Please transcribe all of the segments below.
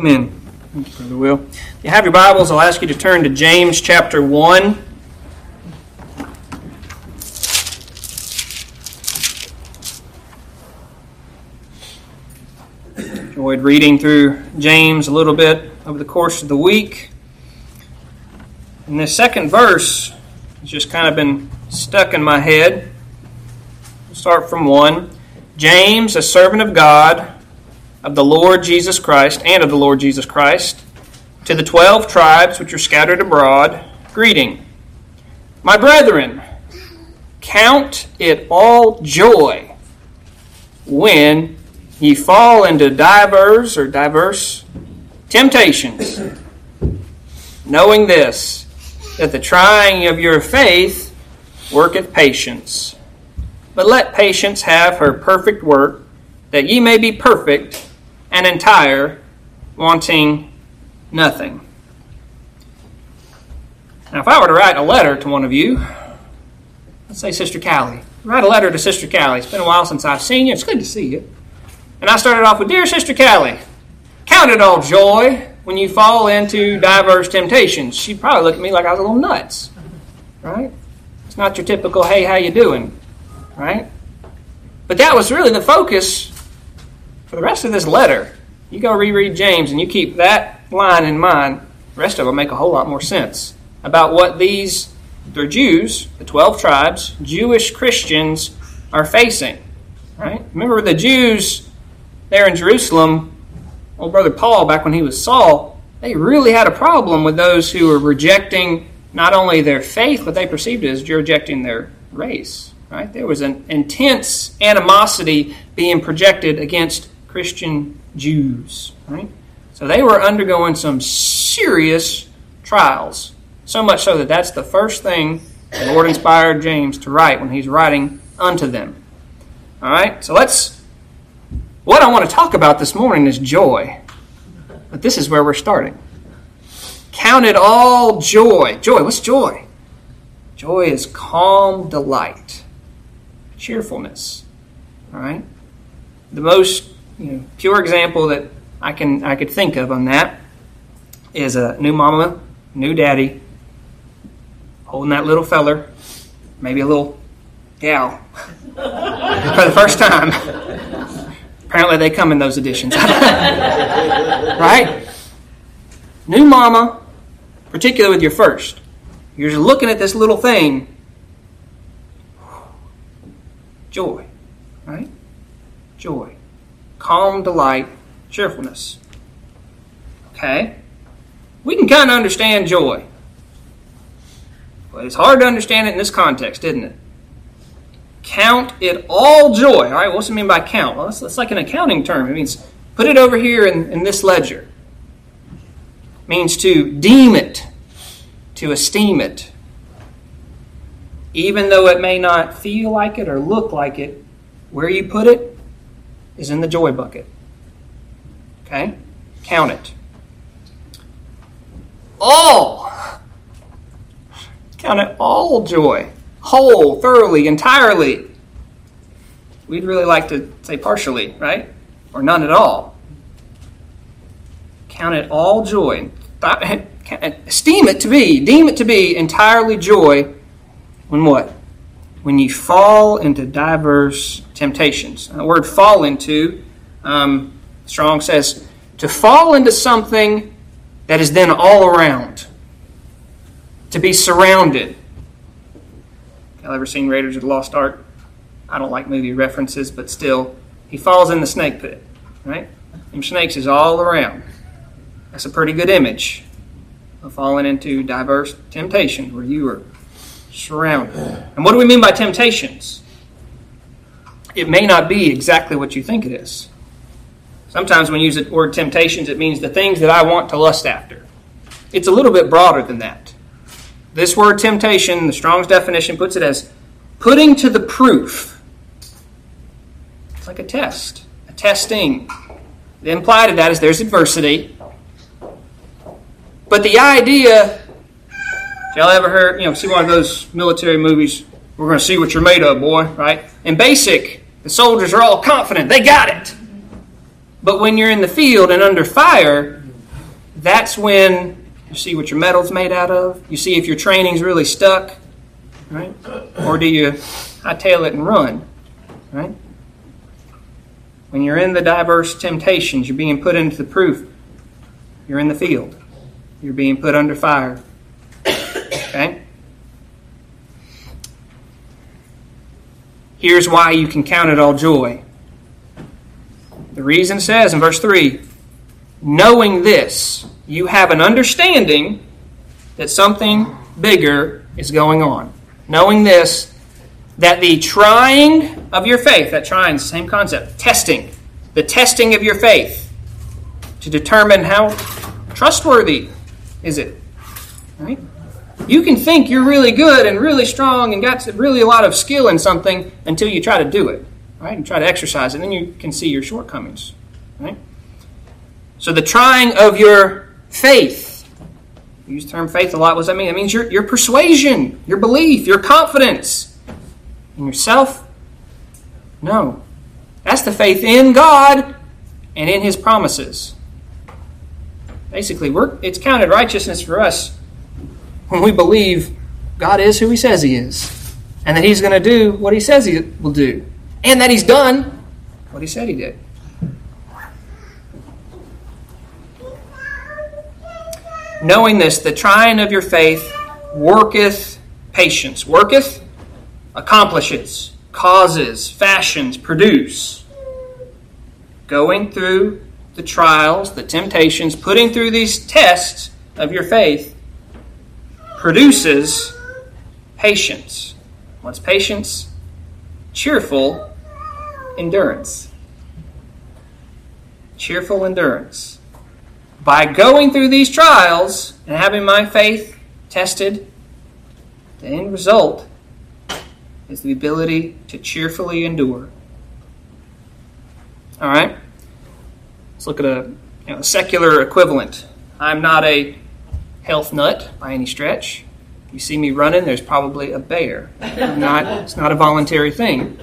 Amen. Brother Will. If you have your Bibles, I'll ask you to turn to James chapter 1. Enjoyed reading through James a little bit over the course of the week. And this second verse has just kind of been stuck in my head. We'll start from 1. James, a servant of God, of the Lord Jesus Christ, and of the Lord Jesus Christ, to the twelve tribes which are scattered abroad, greeting. My brethren, count it all joy when ye fall into divers or diverse temptations, knowing this, that the trying of your faith worketh patience. But let patience have her perfect work, that ye may be perfect and entire, wanting nothing. Now, if I were to write a letter to one of you, let's say Sister Callie, write a letter to Sister Callie. It's been a while since I've seen you. It's good to see you. And I started off with Dear Sister Callie, count it all joy when you fall into diverse temptations. She'd probably look at me like I was a little nuts. Right? It's not your typical, hey, how you doing? Right? But that was really the focus for the rest of this letter. You go reread James and you keep that line in mind, the rest of will make a whole lot more sense about what these, they're Jews, the 12 tribes, Jewish Christians are facing. Right? Remember the Jews there in Jerusalem, old brother Paul, back when he was Saul, they really had a problem with those who were rejecting not only their faith, but they perceived it as rejecting their race. Right? There was an intense animosity being projected against Christian Jews. Right? So they were undergoing some serious trials. So much so that that's the first thing the Lord inspired James to write when he's writing unto them. All right? So let's. What I want to talk about this morning is joy. But this is where we're starting. Count it all joy. Joy, what's joy? Joy is calm delight, cheerfulness. All right? The most you know, pure example that I can I could think of on that is a new mama, new daddy, holding that little feller, maybe a little gal, for the first time. Apparently, they come in those editions, right? New mama, particularly with your first, you're just looking at this little thing. Joy, right? Joy calm delight, cheerfulness. Okay? We can kind of understand joy. But it's hard to understand it in this context, isn't it? Count it all joy. All right, what's it mean by count? Well, that's, that's like an accounting term. It means put it over here in, in this ledger. It means to deem it, to esteem it. Even though it may not feel like it or look like it, where you put it is in the joy bucket. Okay? Count it. All. Count it all joy. Whole, thoroughly, entirely. We'd really like to say partially, right? Or none at all. Count it all joy. Esteem it to be, deem it to be entirely joy when what? When you fall into diverse temptations. The word fall into, um, Strong says, to fall into something that is then all around, to be surrounded. Y'all ever seen Raiders of the Lost Ark? I don't like movie references, but still, he falls in the snake pit, right? Them snakes is all around. That's a pretty good image of falling into diverse temptations where you are surrounded. And what do we mean by temptations? It may not be exactly what you think it is. Sometimes when you use the word temptations, it means the things that I want to lust after. It's a little bit broader than that. This word temptation, the Strong's definition puts it as putting to the proof. It's like a test, a testing. The implied of that is there's adversity. But the idea Y'all ever heard, you know, see one of those military movies? We're going to see what you're made of, boy, right? In basic, the soldiers are all confident. They got it. But when you're in the field and under fire, That's when you see what your metal's made out of. You see if your training's really stuck, right? Or do you hightail it and run, right? When you're in the diverse temptations, you're being put into the proof. You're in the field. You're being put under fire. Okay? Here's why you can count it all joy. The reason says in verse 3 knowing this, you have an understanding that something bigger is going on. Knowing this, that the trying of your faith, that trying, same concept, testing, the testing of your faith to determine how trustworthy is it. Right? You can think you're really good and really strong and got really a lot of skill in something until you try to do it, right? And try to exercise it, and then you can see your shortcomings, right? So the trying of your faith. We use term faith a lot. What does that mean? It means your, your persuasion, your belief, your confidence in yourself. No. That's the faith in God and in His promises. Basically, we're, it's counted righteousness for us when we believe God is who He says He is, and that He's going to do what He says He will do, and that He's done what He said He did. Knowing this, the trying of your faith worketh patience. Worketh, accomplishes, causes, fashions, produce. Going through the trials, the temptations, putting through these tests of your faith produces patience. What's patience? Cheerful endurance. Cheerful endurance. By going through these trials and having my faith tested, the end result is the ability to cheerfully endure. All right? Let's look at a you know, secular equivalent. I'm not a health nut by any stretch. You see me running, there's probably a bear. Not, it's not a voluntary thing.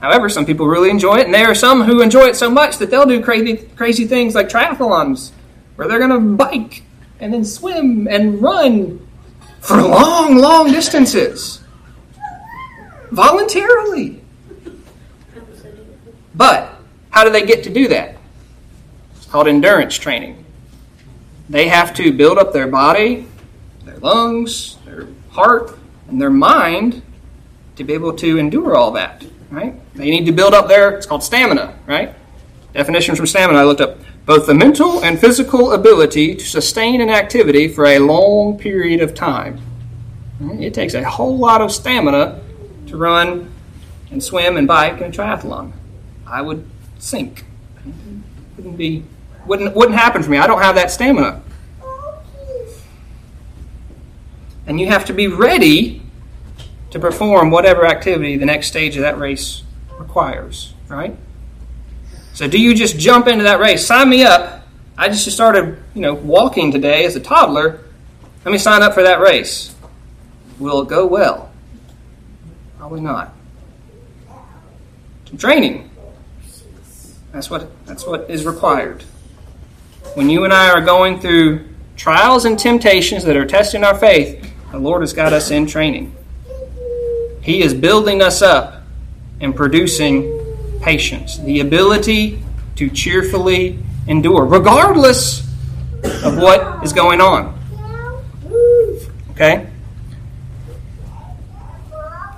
However, some people really enjoy it, and there are some who enjoy it so much that they'll do crazy, crazy things like triathlons where they're going to bike and then swim and run for long, long distances voluntarily. But how do they get to do that? It's called endurance training. They have to build up their body, their lungs, their heart, and their mind to be able to endure all that, right? They need to build up their, it's called stamina, right? Definitions from stamina I looked up both the mental and physical ability to sustain an activity for a long period of time. It takes a whole lot of stamina to run and swim and bike in a triathlon. I would sink. Wouldn't be wouldn't wouldn't happen for me. I don't have that stamina. And you have to be ready to perform whatever activity the next stage of that race requires, right? So do you just jump into that race? Sign me up. I just started, you know, walking today as a toddler. Let me sign up for that race. Will it go well? Probably not. Some training. That's what that's what is required. When you and I are going through trials and temptations that are testing our faith, the Lord has got us in training. He is building us up and producing patience, the ability to cheerfully endure, regardless of what is going on. Okay?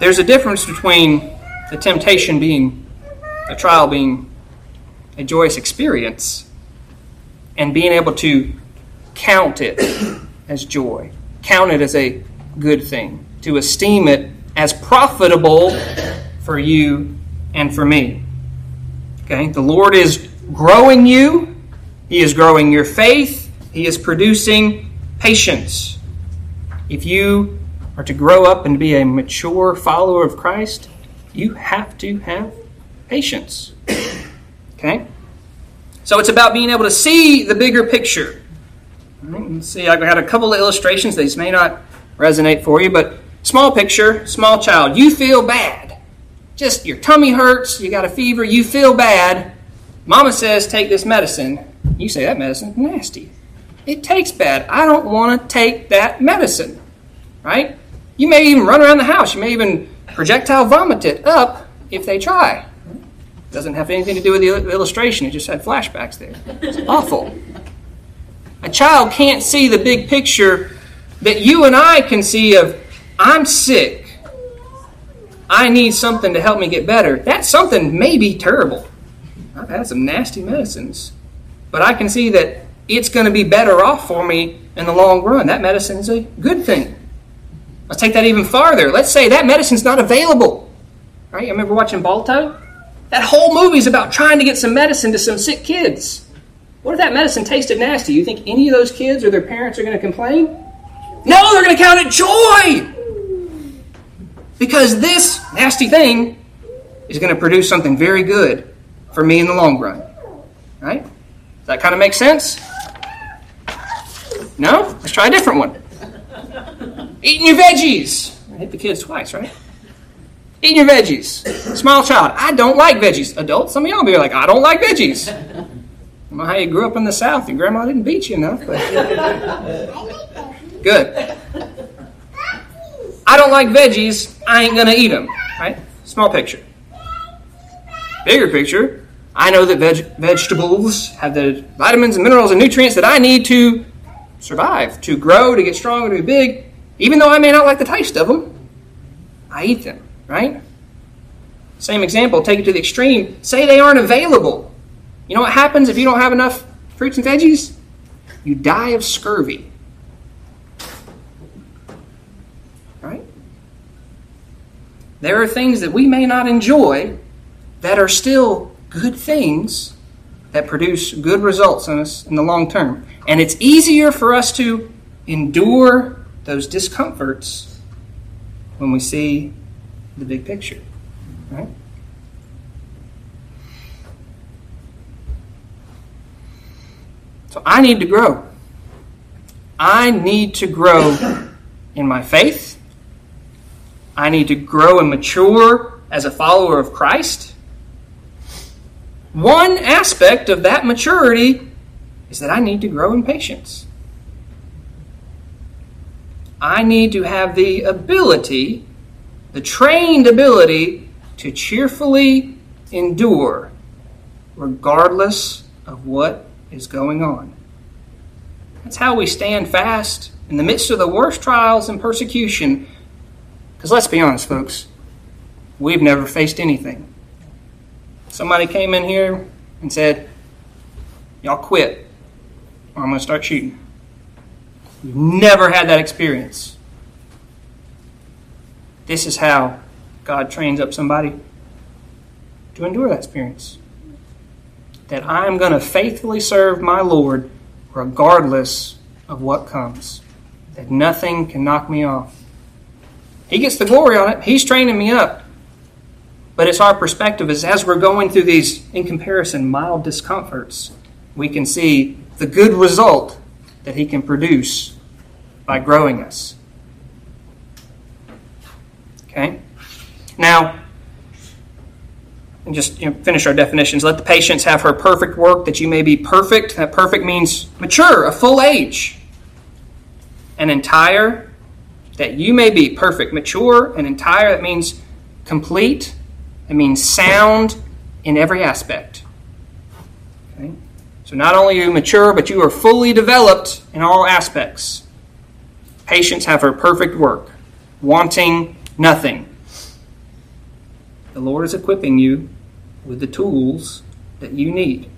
There's a difference between the temptation being a trial being a joyous experience and being able to count it as joy, count it as a good thing, to esteem it as profitable for you and for me. Okay? The Lord is growing you, He is growing your faith, He is producing patience. If you are to grow up and be a mature follower of Christ, you have to have patience. Okay? So it's about being able to see the bigger picture. Right, see, I've got a couple of illustrations. These may not resonate for you, but small picture, small child. You feel bad just your tummy hurts, you got a fever, you feel bad. Mama says, take this medicine. You say, that medicine's nasty. it tastes bad. I don't want to take that medicine. Right? You may even run around the house. You may even projectile vomit it up if they try. Doesn't have anything to do with the illustration. It just had flashbacks there. It's awful. A child can't see the big picture that you and I can see of I'm sick. I need something to help me get better. That something may be terrible. I've had some nasty medicines. But I can see that it's going to be better off for me in the long run. That medicine is a good thing. Let's take that even farther. Let's say that medicine's not available. Right? I remember watching Balto. That whole movie is about trying to get some medicine to some sick kids. What if that medicine tasted nasty? You think any of those kids or their parents are going to complain? No, they're going to count it joy! Because this nasty thing is going to produce something very good for me in the long run. Right? Does that kind of make sense? No? Let's try a different one. Eating your veggies. I hit the kids twice, right? Eating your veggies. Small child. I don't like veggies. Adults, some of y'all be like, I don't like veggies. I don't know how you grew up in the South. Your grandma didn't beat you enough, but good. I don't like veggies. I ain't gonna eat them. Right? Small picture. Bigger picture. I know that veg- vegetables have the vitamins and minerals and nutrients that I need to survive, to grow, to get stronger, to be big. Even though I may not like the taste of them, I eat them right? Same example, take it to the extreme. Say they aren't available. You know what happens if you don't have enough fruits and veggies? You die of scurvy. Right? There are things that we may not enjoy that are still good things that produce good results in us in the long term. And it's easier for us to endure those discomforts when we see the big picture. Right? So I need to grow. I need to grow in my faith. I need to grow and mature as a follower of Christ. One aspect of that maturity is that I need to grow in patience. I need to have the ability the trained ability to cheerfully endure regardless of what is going on. That's how we stand fast in the midst of the worst trials and persecution. Because let's be honest, folks, we've never faced anything. Somebody came in here and said, Y'all quit, or I'm going to start shooting. We've never had that experience. This is how God trains up somebody to endure that experience. That I'm going to faithfully serve my Lord regardless of what comes. That nothing can knock me off. He gets the glory on it. He's training me up. But it's our perspective is as we're going through these, in comparison, mild discomforts, we can see the good result that He can produce by growing us. Okay? Now, just you know, finish our definitions. Let the patience have her perfect work, that you may be perfect. That perfect means mature, a full age, and entire, that you may be perfect, mature, and entire. That means complete. It means sound in every aspect. Okay? So not only are you mature, but you are fully developed in all aspects. Patience have her perfect work, wanting nothing. The Lord is equipping you with the tools that you need.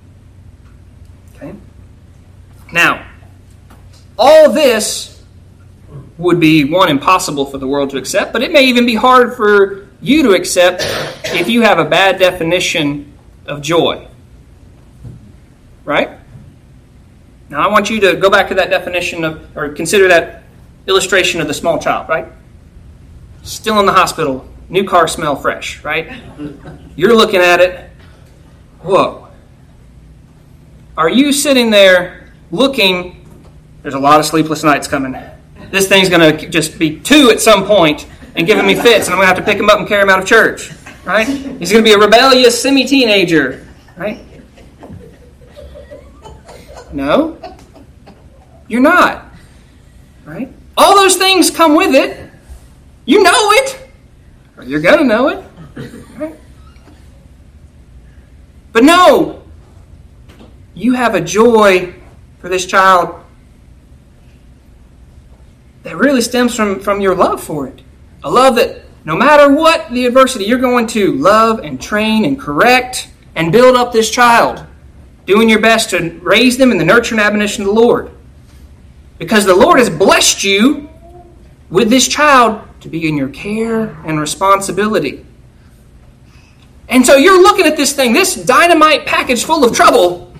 Okay? Now, all this would be one impossible for the world to accept, but it may even be hard for you to accept if you have a bad definition of joy. Right? Now, I want you to go back to that definition of, or consider that illustration of the small child, right? Still in the hospital, new car smell fresh, right? You're looking at it, whoa. Are you sitting there looking? There's a lot of sleepless nights coming. This thing's going to just be two at some point and giving me fits, and I'm going to have to pick him up and carry him out of church, right? He's going to be a rebellious semi teenager, right? No. You're not. Right? All those things come with it. You know it. Or you're going to know it. Right? But no, you have a joy for this child that really stems from, from your love for it. A love that no matter what the adversity, you're going to love and train and correct and build up this child, doing your best to raise them in the nurture and admonition of the Lord. Because the Lord has blessed you with this child to be in your care and responsibility. And so you're looking at this thing, this dynamite package full of trouble,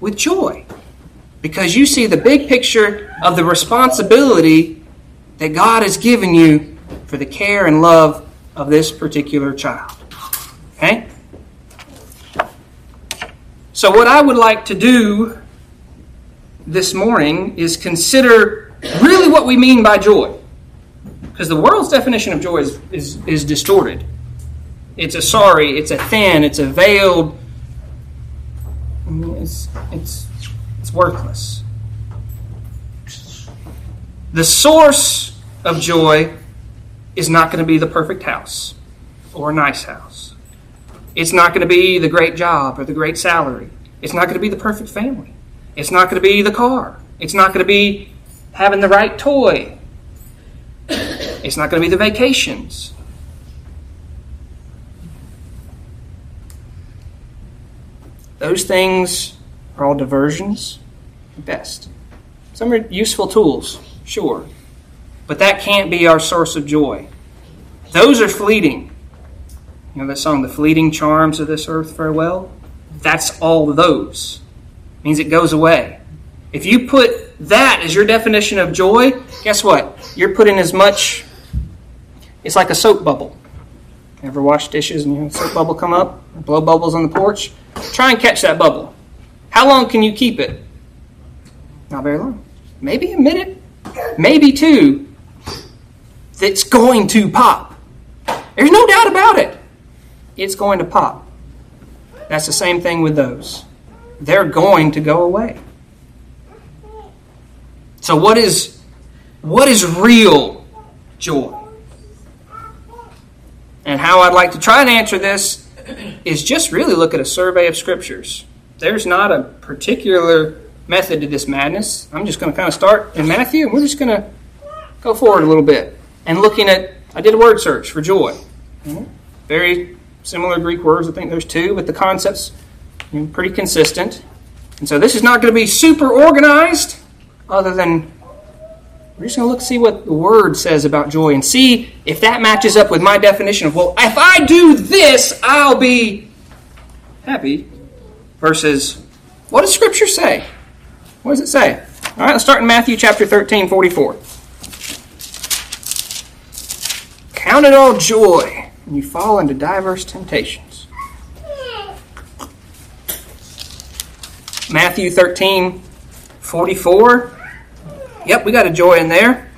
with joy. Because you see the big picture of the responsibility that God has given you for the care and love of this particular child. Okay? So, what I would like to do this morning is consider really what we mean by joy. Because the world's definition of joy is, is, is distorted. It's a sorry, it's a thin, it's a veiled, it's, it's, it's worthless. The source of joy is not going to be the perfect house or a nice house. It's not going to be the great job or the great salary. It's not going to be the perfect family. It's not going to be the car. It's not going to be having the right toy. It's not going to be the vacations. Those things are all diversions at best. Some are useful tools, sure. But that can't be our source of joy. Those are fleeting. You know that song, The Fleeting Charms of This Earth Farewell? That's all those. It means it goes away. If you put that as your definition of joy, guess what? You're putting as much, it's like a soap bubble. Ever wash dishes and you soap bubble come up, blow bubbles on the porch? Try and catch that bubble. How long can you keep it? Not very long. Maybe a minute, maybe two that's going to pop. There's no doubt about it. It's going to pop. That's the same thing with those. They're going to go away. So what is what is real joy? And how I'd like to try and answer this is just really look at a survey of scriptures. There's not a particular method to this madness. I'm just going to kind of start in Matthew and we're just going to go forward a little bit and looking at, I did a word search for joy. Very similar Greek words. I think there's two, but the concept's pretty consistent. And so this is not going to be super organized, other than we're just going to look see what the word says about joy and see if that matches up with my definition of, well, if I do this, I'll be happy. Versus, what does Scripture say? What does it say? All right, let's start in Matthew chapter 13, 44. Count it all joy when you fall into diverse temptations. Matthew 13, 44. Yep, we got a joy in there.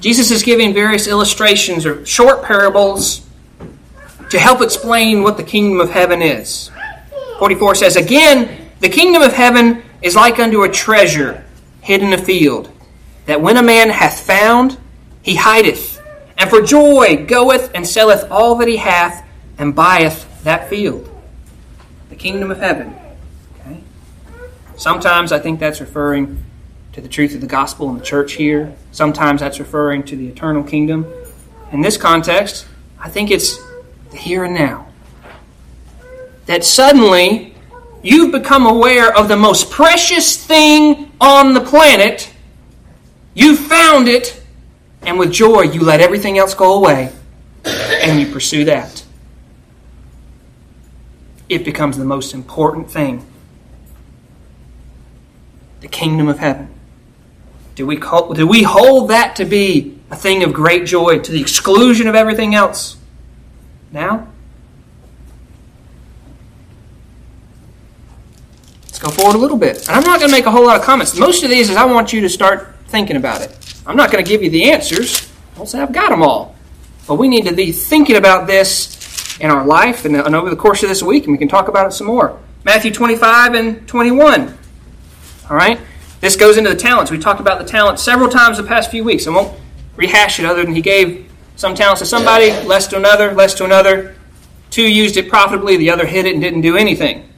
Jesus is giving various illustrations or short parables to help explain what the kingdom of heaven is. 44 says, Again, the kingdom of heaven is like unto a treasure hid in a field, that when a man hath found, he hideth, and for joy goeth and selleth all that he hath, and buyeth that field. The kingdom of heaven. Okay? Sometimes I think that's referring to the truth of the gospel in the church here. Sometimes that's referring to the eternal kingdom. In this context, I think it's the here and now. That suddenly you've become aware of the most precious thing on the planet. You found it, and with joy, you let everything else go away and you pursue that. It becomes the most important thing the kingdom of heaven. Do we, call, do we hold that to be a thing of great joy to the exclusion of everything else? Now? Let's go forward a little bit. And I'm not going to make a whole lot of comments. Most of these is I want you to start thinking about it. I'm not going to give you the answers. I won't say I've got them all. But we need to be thinking about this in our life and, and over the course of this week, and we can talk about it some more. Matthew 25 and 21. All right? This goes into the talents. We talked about the talents several times the past few weeks. I won't rehash it other than he gave some talents to somebody, less to another, less to another. Two used it profitably, the other hid it and didn't do anything.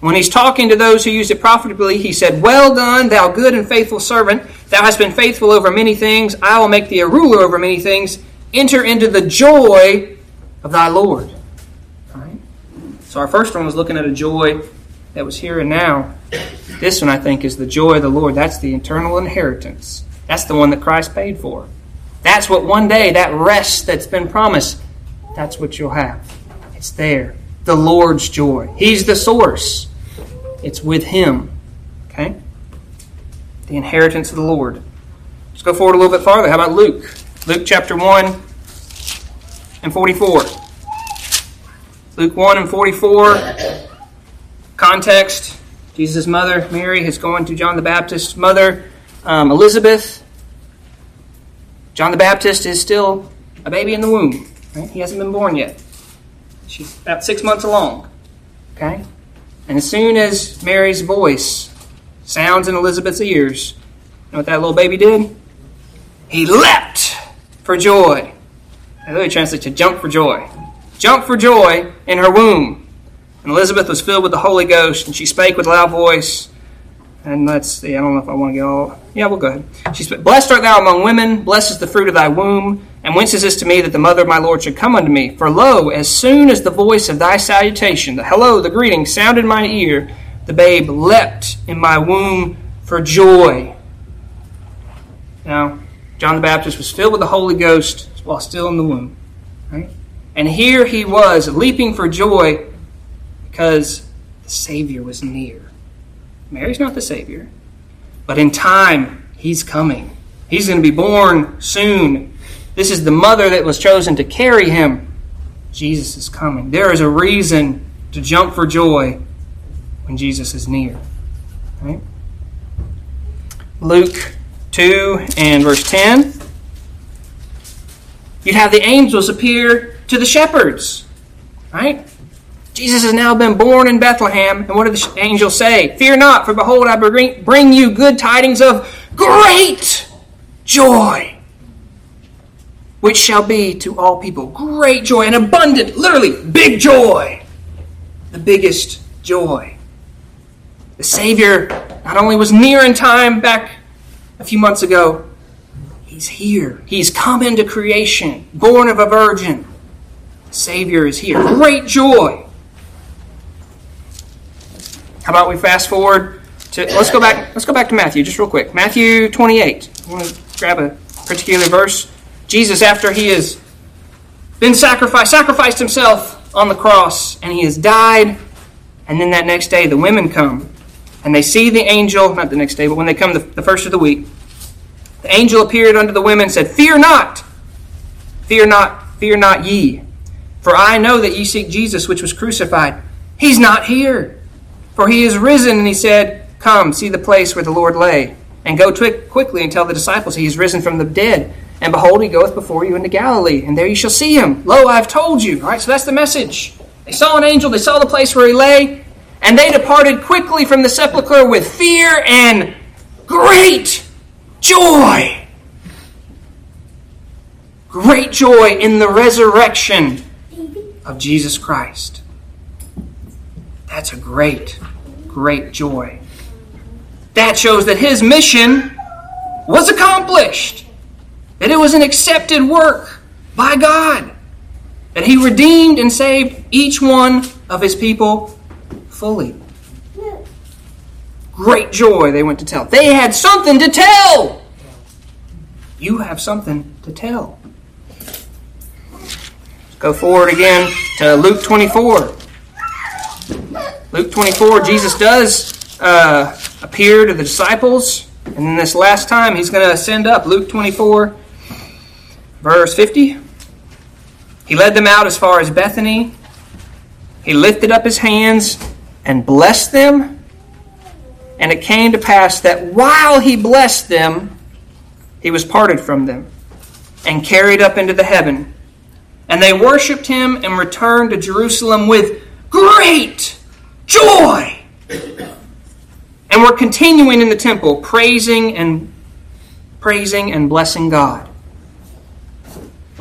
When he's talking to those who used it profitably, he said, Well done, thou good and faithful servant. Thou hast been faithful over many things. I will make thee a ruler over many things. Enter into the joy of thy Lord. All right? So our first one was looking at a joy that was here and now. This one, I think, is the joy of the Lord. That's the eternal inheritance. That's the one that Christ paid for. That's what one day, that rest that's been promised, that's what you'll have. It's there. The Lord's joy. He's the source. It's with Him. Okay? The inheritance of the Lord. Let's go forward a little bit farther. How about Luke? Luke chapter 1 and 44. Luke 1 and 44. Context Jesus' mother, Mary, has gone to John the Baptist's mother, um, Elizabeth. John the Baptist is still a baby in the womb. Right? He hasn't been born yet. She's about six months along. Okay? And as soon as Mary's voice sounds in Elizabeth's ears, you know what that little baby did? He leapt for joy. Really translates to jump for joy. Jump for joy in her womb. And Elizabeth was filled with the Holy Ghost, and she spake with loud voice. And let's see, I don't know if I want to get all. Yeah, we'll go ahead. She said, Blessed art thou among women, blessed is the fruit of thy womb. And whence is this to me that the mother of my Lord should come unto me? For lo, as soon as the voice of thy salutation, the hello, the greeting, sounded in mine ear, the babe leapt in my womb for joy. Now, John the Baptist was filled with the Holy Ghost while still in the womb. Right? And here he was leaping for joy because the Savior was near. Mary's not the Savior, but in time, he's coming. He's going to be born soon. This is the mother that was chosen to carry him. Jesus is coming. There is a reason to jump for joy when Jesus is near. Right? Luke 2 and verse 10. You'd have the angels appear to the shepherds. Right? Jesus has now been born in Bethlehem, and what did the angels say? Fear not, for behold, I bring you good tidings of great joy which shall be to all people great joy and abundant, literally, big joy. The biggest joy. The Savior not only was near in time back a few months ago, He's here. He's come into creation, born of a virgin. Savior is here. Great joy. How about we fast forward to let's go back let's go back to Matthew just real quick. Matthew 28. I want to grab a particular verse. Jesus, after he has been sacrificed, sacrificed himself on the cross, and he has died. And then that next day, the women come and they see the angel, not the next day, but when they come the, the first of the week, the angel appeared unto the women and said, Fear not, fear not, fear not ye. For I know that ye seek Jesus, which was crucified. He's not here. For he is risen, and he said, Come, see the place where the Lord lay, and go quickly and tell the disciples he is risen from the dead. And behold, he goeth before you into Galilee, and there you shall see him. Lo, I have told you. All right, so that's the message. They saw an angel, they saw the place where he lay, and they departed quickly from the sepulchre with fear and great joy. Great joy in the resurrection of Jesus Christ. That's a great, great joy. That shows that his mission was accomplished that it was an accepted work by God, that He redeemed and saved each one of His people fully. Great joy they went to tell. They had something to tell. You have something to tell. Let's go forward again to Luke 24. Luke 24, Jesus does uh, appear to the disciples. And then this last time, he's going to ascend up. Luke 24, Verse 50 He led them out as far as Bethany. He lifted up his hands and blessed them. And it came to pass that while he blessed them, he was parted from them and carried up into the heaven. And they worshipped him and returned to Jerusalem with great joy And we're continuing in the temple, praising and praising and blessing God.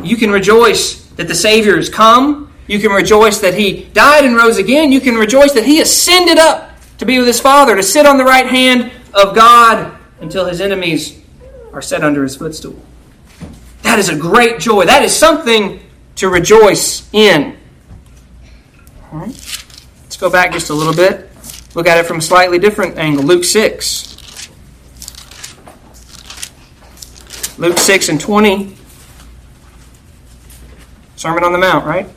You can rejoice that the Savior has come. You can rejoice that He died and rose again. You can rejoice that He ascended up to be with His Father, to sit on the right hand of God until His enemies are set under His footstool. That is a great joy. That is something to rejoice in. All right. Let's go back just a little bit. Look at it from a slightly different angle. Luke 6. Luke 6 and 20. Sermon on the Mount, right?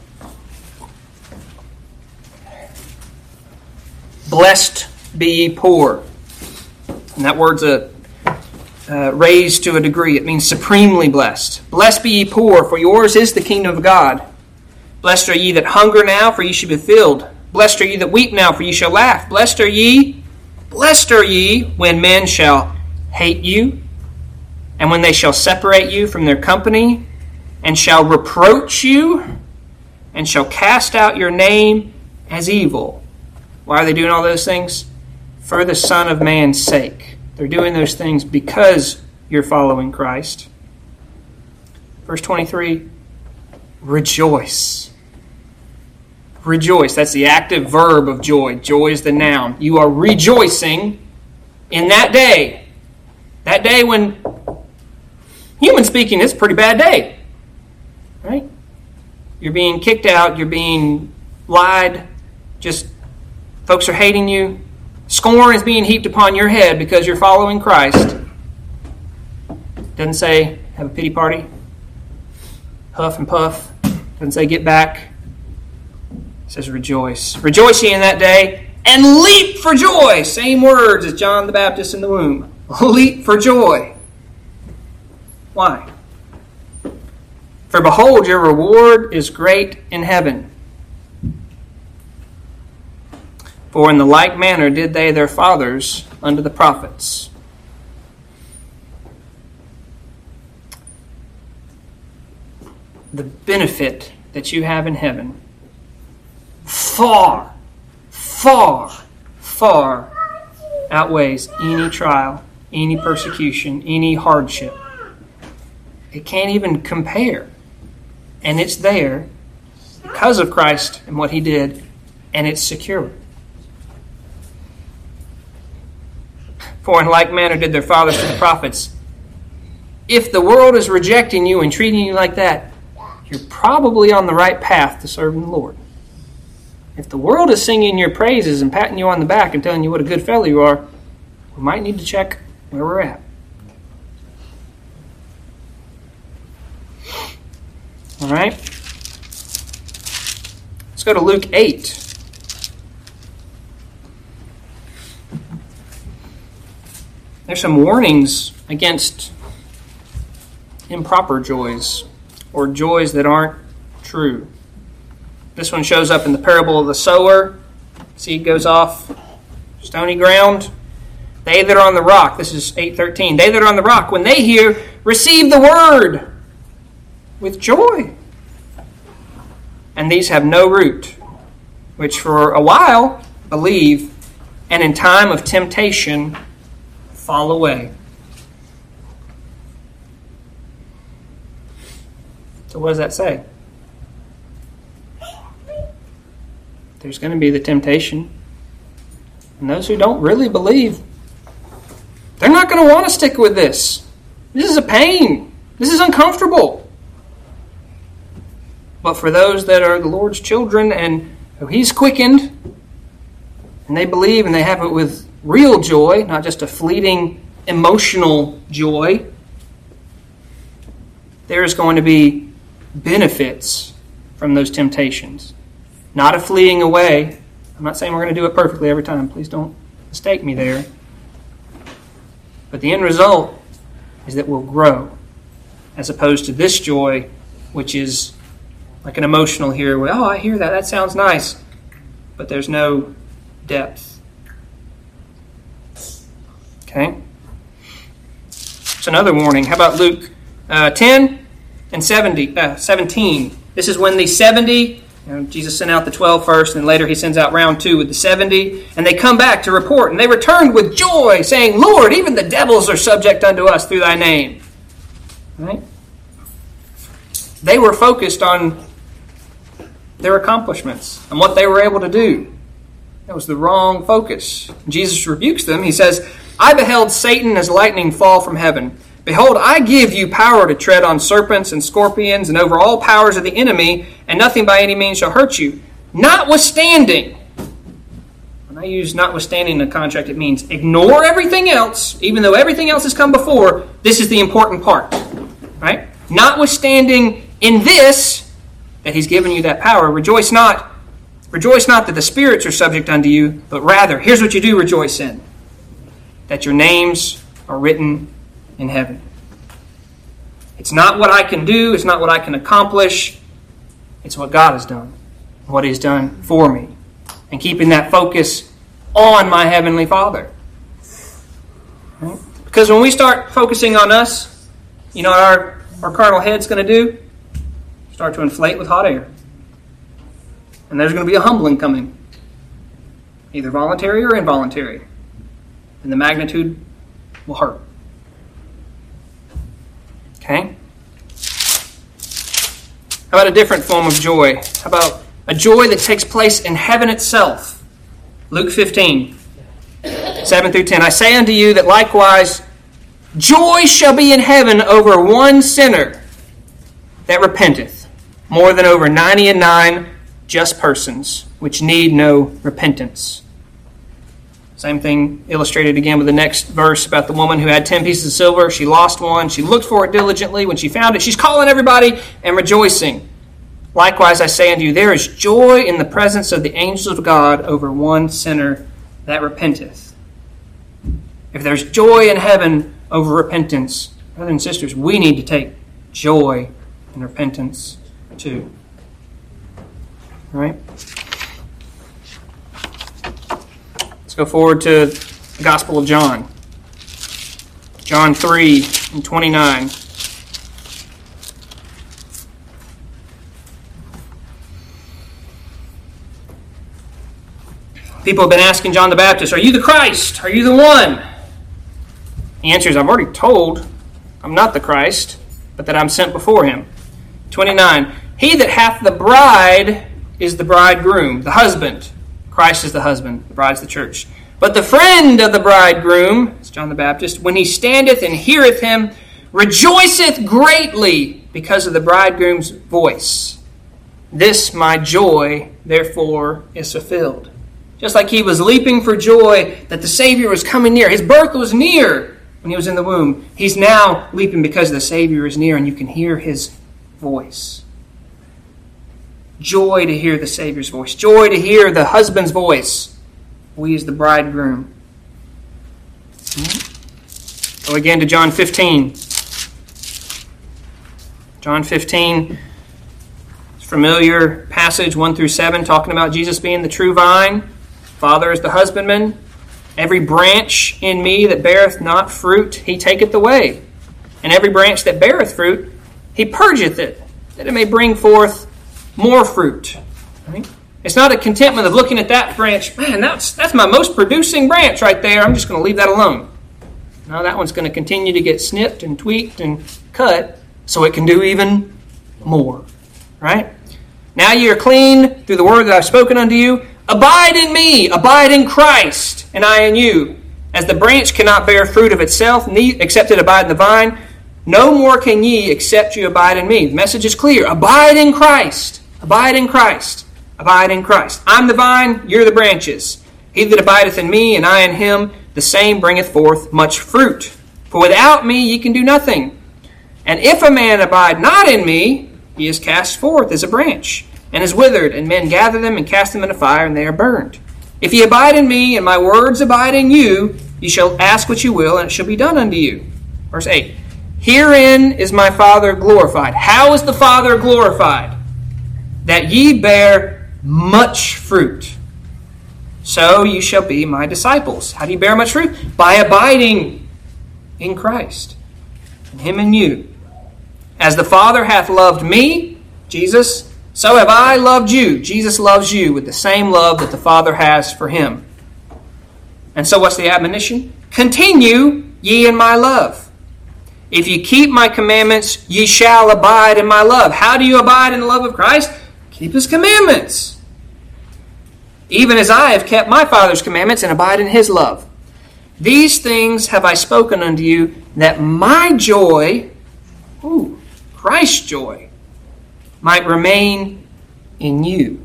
Blessed be ye poor. And that word's a uh, raised to a degree. It means supremely blessed. Blessed be ye poor, for yours is the kingdom of God. Blessed are ye that hunger now, for ye shall be filled. Blessed are ye that weep now, for ye shall laugh. Blessed are ye, blessed are ye, when men shall hate you, and when they shall separate you from their company, and shall reproach you, and shall cast out your name as evil. Why are they doing all those things? For the Son of Man's sake. They're doing those things because you're following Christ. Verse 23 Rejoice. Rejoice. That's the active verb of joy. Joy is the noun. You are rejoicing in that day. That day when, human speaking, it's a pretty bad day. Right? You're being kicked out, you're being lied, just folks are hating you, Scorn is being heaped upon your head because you're following Christ. Doesn't say have a pity party. Huff and puff. Doesn't say get back. Says rejoice. Rejoice ye in that day and leap for joy. Same words as John the Baptist in the womb. Leap for joy. Why? For behold, your reward is great in heaven. For in the like manner did they their fathers unto the prophets. The benefit that you have in heaven far, far, far outweighs any trial, any persecution, any hardship. It can't even compare. And it's there because of Christ and what he did, and it's secure. For in like manner did their fathers to the prophets. If the world is rejecting you and treating you like that, you're probably on the right path to serving the Lord. If the world is singing your praises and patting you on the back and telling you what a good fellow you are, we might need to check where we're at. All right? Let's go to Luke 8. There's some warnings against improper joys or joys that aren't true. This one shows up in the parable of the sower. Seed goes off stony ground. They that are on the rock, this is 813. They that are on the rock, when they hear, receive the word with joy. And these have no root, which for a while believe, and in time of temptation fall away. So, what does that say? There's going to be the temptation. And those who don't really believe, they're not going to want to stick with this. This is a pain. This is uncomfortable. But for those that are the Lord's children and who He's quickened, and they believe and they have it with real joy, not just a fleeting emotional joy, there is going to be benefits from those temptations. Not a fleeing away. I'm not saying we're going to do it perfectly every time. Please don't mistake me there. But the end result is that we'll grow, as opposed to this joy, which is like an emotional here, oh, I hear that, that sounds nice, but there's no depth. Okay? It's another warning. How about Luke uh, 10 and 70, uh, 17? This is when the 70 Jesus sent out the 12 first, and later he sends out round two with the 70. And they come back to report, and they returned with joy, saying, Lord, even the devils are subject unto us through thy name. Right? They were focused on their accomplishments and what they were able to do. That was the wrong focus. Jesus rebukes them. He says, I beheld Satan as lightning fall from heaven. Behold, I give you power to tread on serpents and scorpions and over all powers of the enemy, and nothing by any means shall hurt you. Notwithstanding, when I use notwithstanding in a contract, it means ignore everything else, even though everything else has come before. This is the important part. Right? Notwithstanding in this, that he's given you that power, rejoice not. Rejoice not that the spirits are subject unto you, but rather, here's what you do rejoice in that your names are written in heaven. It's not what I can do, it's not what I can accomplish, it's what God has done, what He's done for me. And keeping that focus on my Heavenly Father. Right? Because when we start focusing on us, you know what our, our carnal head's going to do? Start to inflate with hot air. And there's going to be a humbling coming, either voluntary or involuntary. And the magnitude will hurt. Okay? How about a different form of joy? How about a joy that takes place in heaven itself? Luke 15, 7 through 10. I say unto you that likewise joy shall be in heaven over one sinner that repenteth, more than over ninety and nine just persons which need no repentance. Same thing illustrated again with the next verse about the woman who had 10 pieces of silver. She lost one. She looked for it diligently. When she found it, she's calling everybody and rejoicing. Likewise, I say unto you, there is joy in the presence of the angels of God over one sinner that repenteth. If there's joy in heaven over repentance, brothers and sisters, we need to take joy in repentance too. All right? Go forward to the Gospel of John. John 3 and 29. People have been asking John the Baptist, Are you the Christ? Are you the one? He answers, I've already told I'm not the Christ, but that I'm sent before him. 29. He that hath the bride is the bridegroom, the husband. Christ is the husband, the bride is the church. But the friend of the bridegroom, is John the Baptist, when he standeth and heareth him, rejoiceth greatly because of the bridegroom's voice. This my joy, therefore, is fulfilled. Just like he was leaping for joy that the Savior was coming near. His birth was near when he was in the womb. He's now leaping because the Savior is near and you can hear his voice. Joy to hear the Savior's voice. Joy to hear the husband's voice. We as the bridegroom. Hmm? Go again to John 15. John 15, familiar passage 1 through 7, talking about Jesus being the true vine. Father is the husbandman. Every branch in me that beareth not fruit, he taketh away. And every branch that beareth fruit, he purgeth it, that it may bring forth more fruit. Right? It's not a contentment of looking at that branch, man, that's, that's my most producing branch right there. I'm just going to leave that alone. No, that one's going to continue to get snipped and tweaked and cut so it can do even more. Right? Now ye are clean through the word that I've spoken unto you. Abide in me, abide in Christ, and I in you. As the branch cannot bear fruit of itself, except it abide in the vine, no more can ye except you abide in me. The message is clear. Abide in Christ. Abide in Christ. Abide in Christ. I'm the vine, you're the branches. He that abideth in me, and I in him, the same bringeth forth much fruit. For without me ye can do nothing. And if a man abide not in me, he is cast forth as a branch, and is withered, and men gather them and cast them in a fire, and they are burned. If ye abide in me, and my words abide in you, ye shall ask what you will, and it shall be done unto you. Verse 8 Herein is my Father glorified. How is the Father glorified? That ye bear much fruit. So you shall be my disciples. How do you bear much fruit? By abiding in Christ, Him and you. As the Father hath loved me, Jesus, So have I loved you. Jesus loves you with the same love that the Father has for him. And so, what's the admonition? Continue ye in my love. If you keep my commandments, ye shall abide in my love. How do you abide in the love of Christ? Keep his commandments. Even as I have kept my Father's commandments and abide in his love. These things have I spoken unto you, that my joy, ooh, Christ's joy, might remain in you,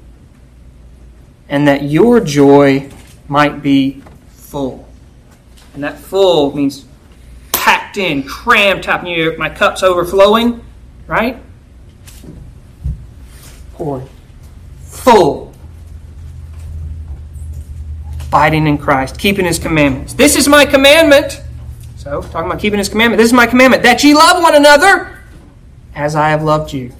and that your joy might be full. And that full means packed in, crammed, top. You, my cup's overflowing, right? Pouring. Full. Abiding in Christ, keeping His commandments. This is my commandment. So, talking about keeping His commandment. This is my commandment that ye love one another as I have loved you.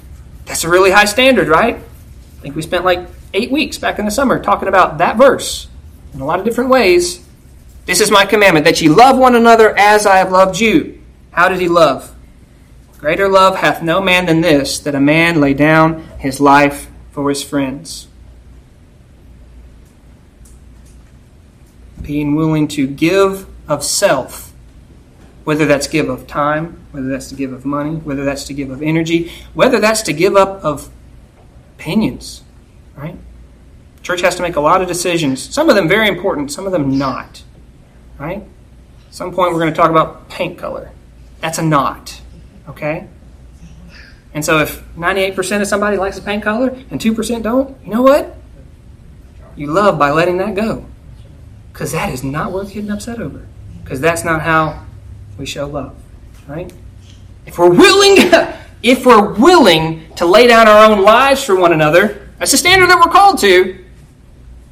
That's a really high standard, right? I think we spent like eight weeks back in the summer talking about that verse in a lot of different ways. This is my commandment that ye love one another as I have loved you. How did he love? Greater love hath no man than this, that a man lay down his life for his friends. Being willing to give of self whether that's give of time, whether that's to give of money, whether that's to give of energy, whether that's to give up of opinions, right? Church has to make a lot of decisions, some of them very important, some of them not, right? At some point we're going to talk about paint color. That's a not, okay? And so if 98% of somebody likes a paint color and 2% don't, you know what? You love by letting that go. Because that is not worth getting upset over. Because that's not how we show love, right? If we're willing, if we're willing to lay down our own lives for one another, that's the standard that we're called to.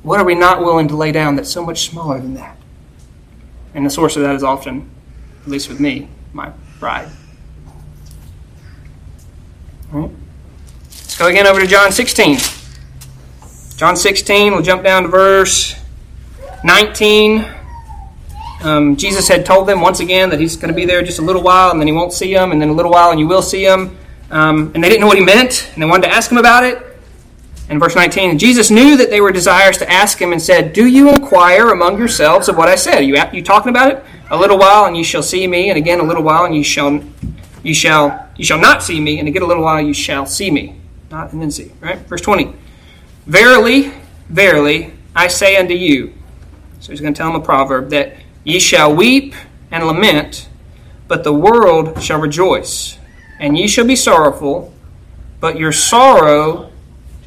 What are we not willing to lay down that's so much smaller than that? And the source of that is often, at least with me, my pride. Right. Let's go again over to John 16. John 16, we'll jump down to verse 19. Um, Jesus had told them once again that he's going to be there just a little while and then he won't see them, and then a little while and you will see him. Um, and they didn't know what he meant, and they wanted to ask him about it. In verse 19, Jesus knew that they were desirous to ask him and said, Do you inquire among yourselves of what I said? Are you, you talking about it? A little while and you shall see me, and again a little while and you shall you shall you shall not see me, and again a little while you shall see me. Not and then see. Right? Verse 20. Verily, verily, I say unto you. So he's going to tell them a proverb that Ye shall weep and lament, but the world shall rejoice. And ye shall be sorrowful, but your sorrow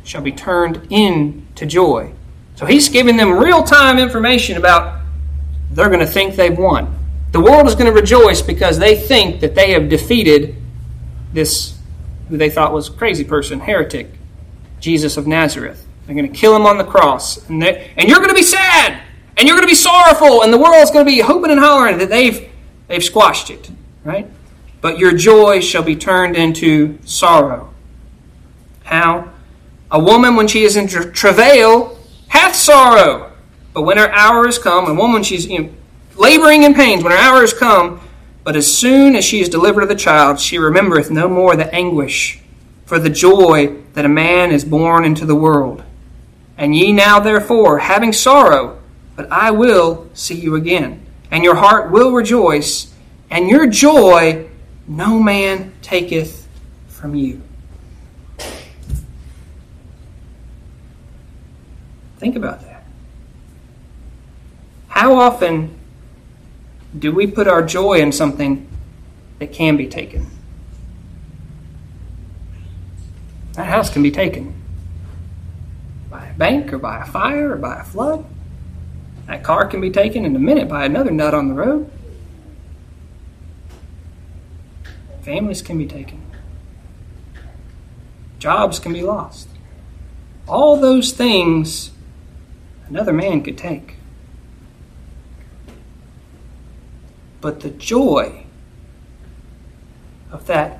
shall be turned into joy. So he's giving them real time information about they're going to think they've won. The world is going to rejoice because they think that they have defeated this, who they thought was crazy person, heretic, Jesus of Nazareth. They're going to kill him on the cross. And, and you're going to be sad. And you're going to be sorrowful, and the world's going to be hoping and hollering that they've, they've squashed it, right? But your joy shall be turned into sorrow. How? A woman, when she is in travail, hath sorrow. But when her hour is come, a woman, she's know, laboring in pains, when her hour is come, but as soon as she is delivered of the child, she remembereth no more the anguish for the joy that a man is born into the world. And ye now, therefore, having sorrow, but I will see you again, and your heart will rejoice, and your joy no man taketh from you. Think about that. How often do we put our joy in something that can be taken? That house can be taken by a bank or by a fire or by a flood. That car can be taken in a minute by another nut on the road. Families can be taken. Jobs can be lost. All those things another man could take. But the joy of that,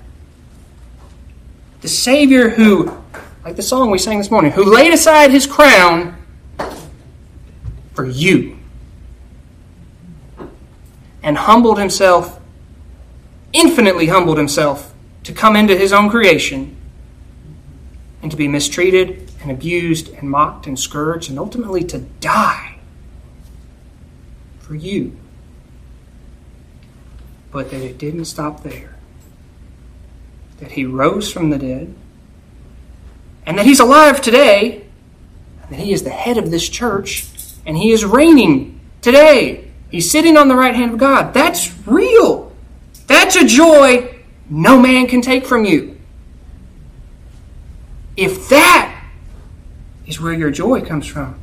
the Savior who, like the song we sang this morning, who laid aside his crown for you and humbled himself, infinitely humbled himself, to come into his own creation and to be mistreated and abused and mocked and scourged and ultimately to die for you. But that it didn't stop there. That he rose from the dead and that he's alive today, that he is the head of this church and he is reigning today. He's sitting on the right hand of God. That's real. That's a joy no man can take from you. If that is where your joy comes from,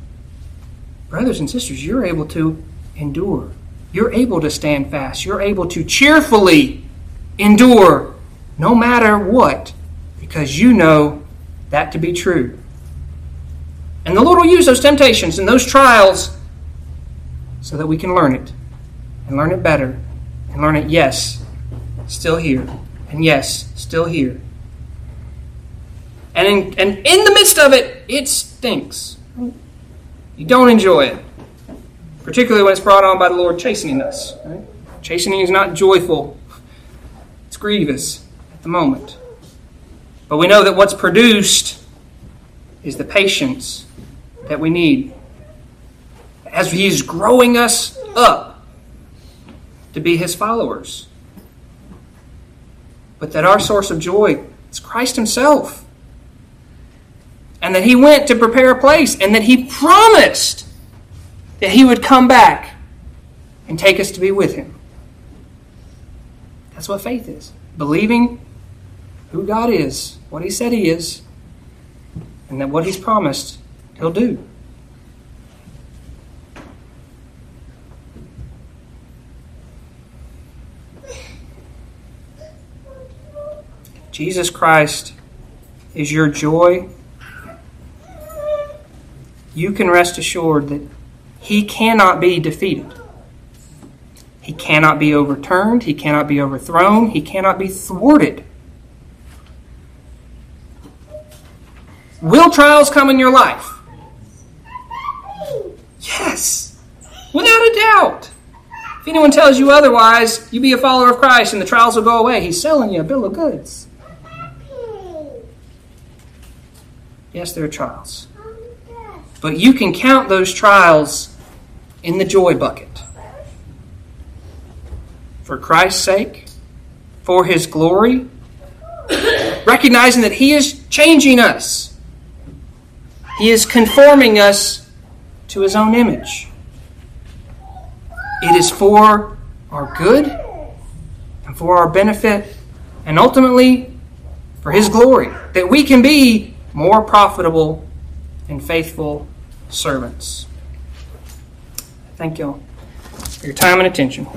brothers and sisters, you're able to endure. You're able to stand fast. You're able to cheerfully endure no matter what because you know that to be true. And the Lord will use those temptations and those trials so that we can learn it and learn it better and learn it, yes, still here, and yes, still here. And in, and in the midst of it, it stinks. You don't enjoy it, particularly when it's brought on by the Lord chastening us. Right? Chastening is not joyful, it's grievous at the moment. But we know that what's produced is the patience that we need as He's growing us up to be His followers. But that our source of joy is Christ Himself. And that He went to prepare a place, and that He promised that He would come back and take us to be with Him. That's what faith is believing who God is, what He said He is, and that what He's promised, He'll do. Jesus Christ is your joy, you can rest assured that He cannot be defeated. He cannot be overturned. He cannot be overthrown. He cannot be thwarted. Will trials come in your life? Yes, without a doubt. If anyone tells you otherwise, you be a follower of Christ and the trials will go away. He's selling you a bill of goods. Yes, there are trials. But you can count those trials in the joy bucket. For Christ's sake, for His glory, recognizing that He is changing us, He is conforming us to His own image. It is for our good and for our benefit, and ultimately for His glory, that we can be more profitable and faithful servants. Thank you all for your time and attention.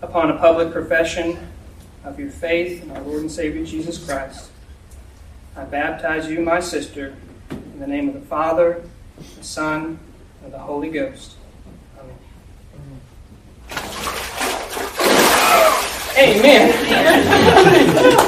Upon a public profession of your faith in our Lord and Savior Jesus Christ, I baptize you, my sister, in the name of the Father, the Son, and the Holy Ghost. Amen.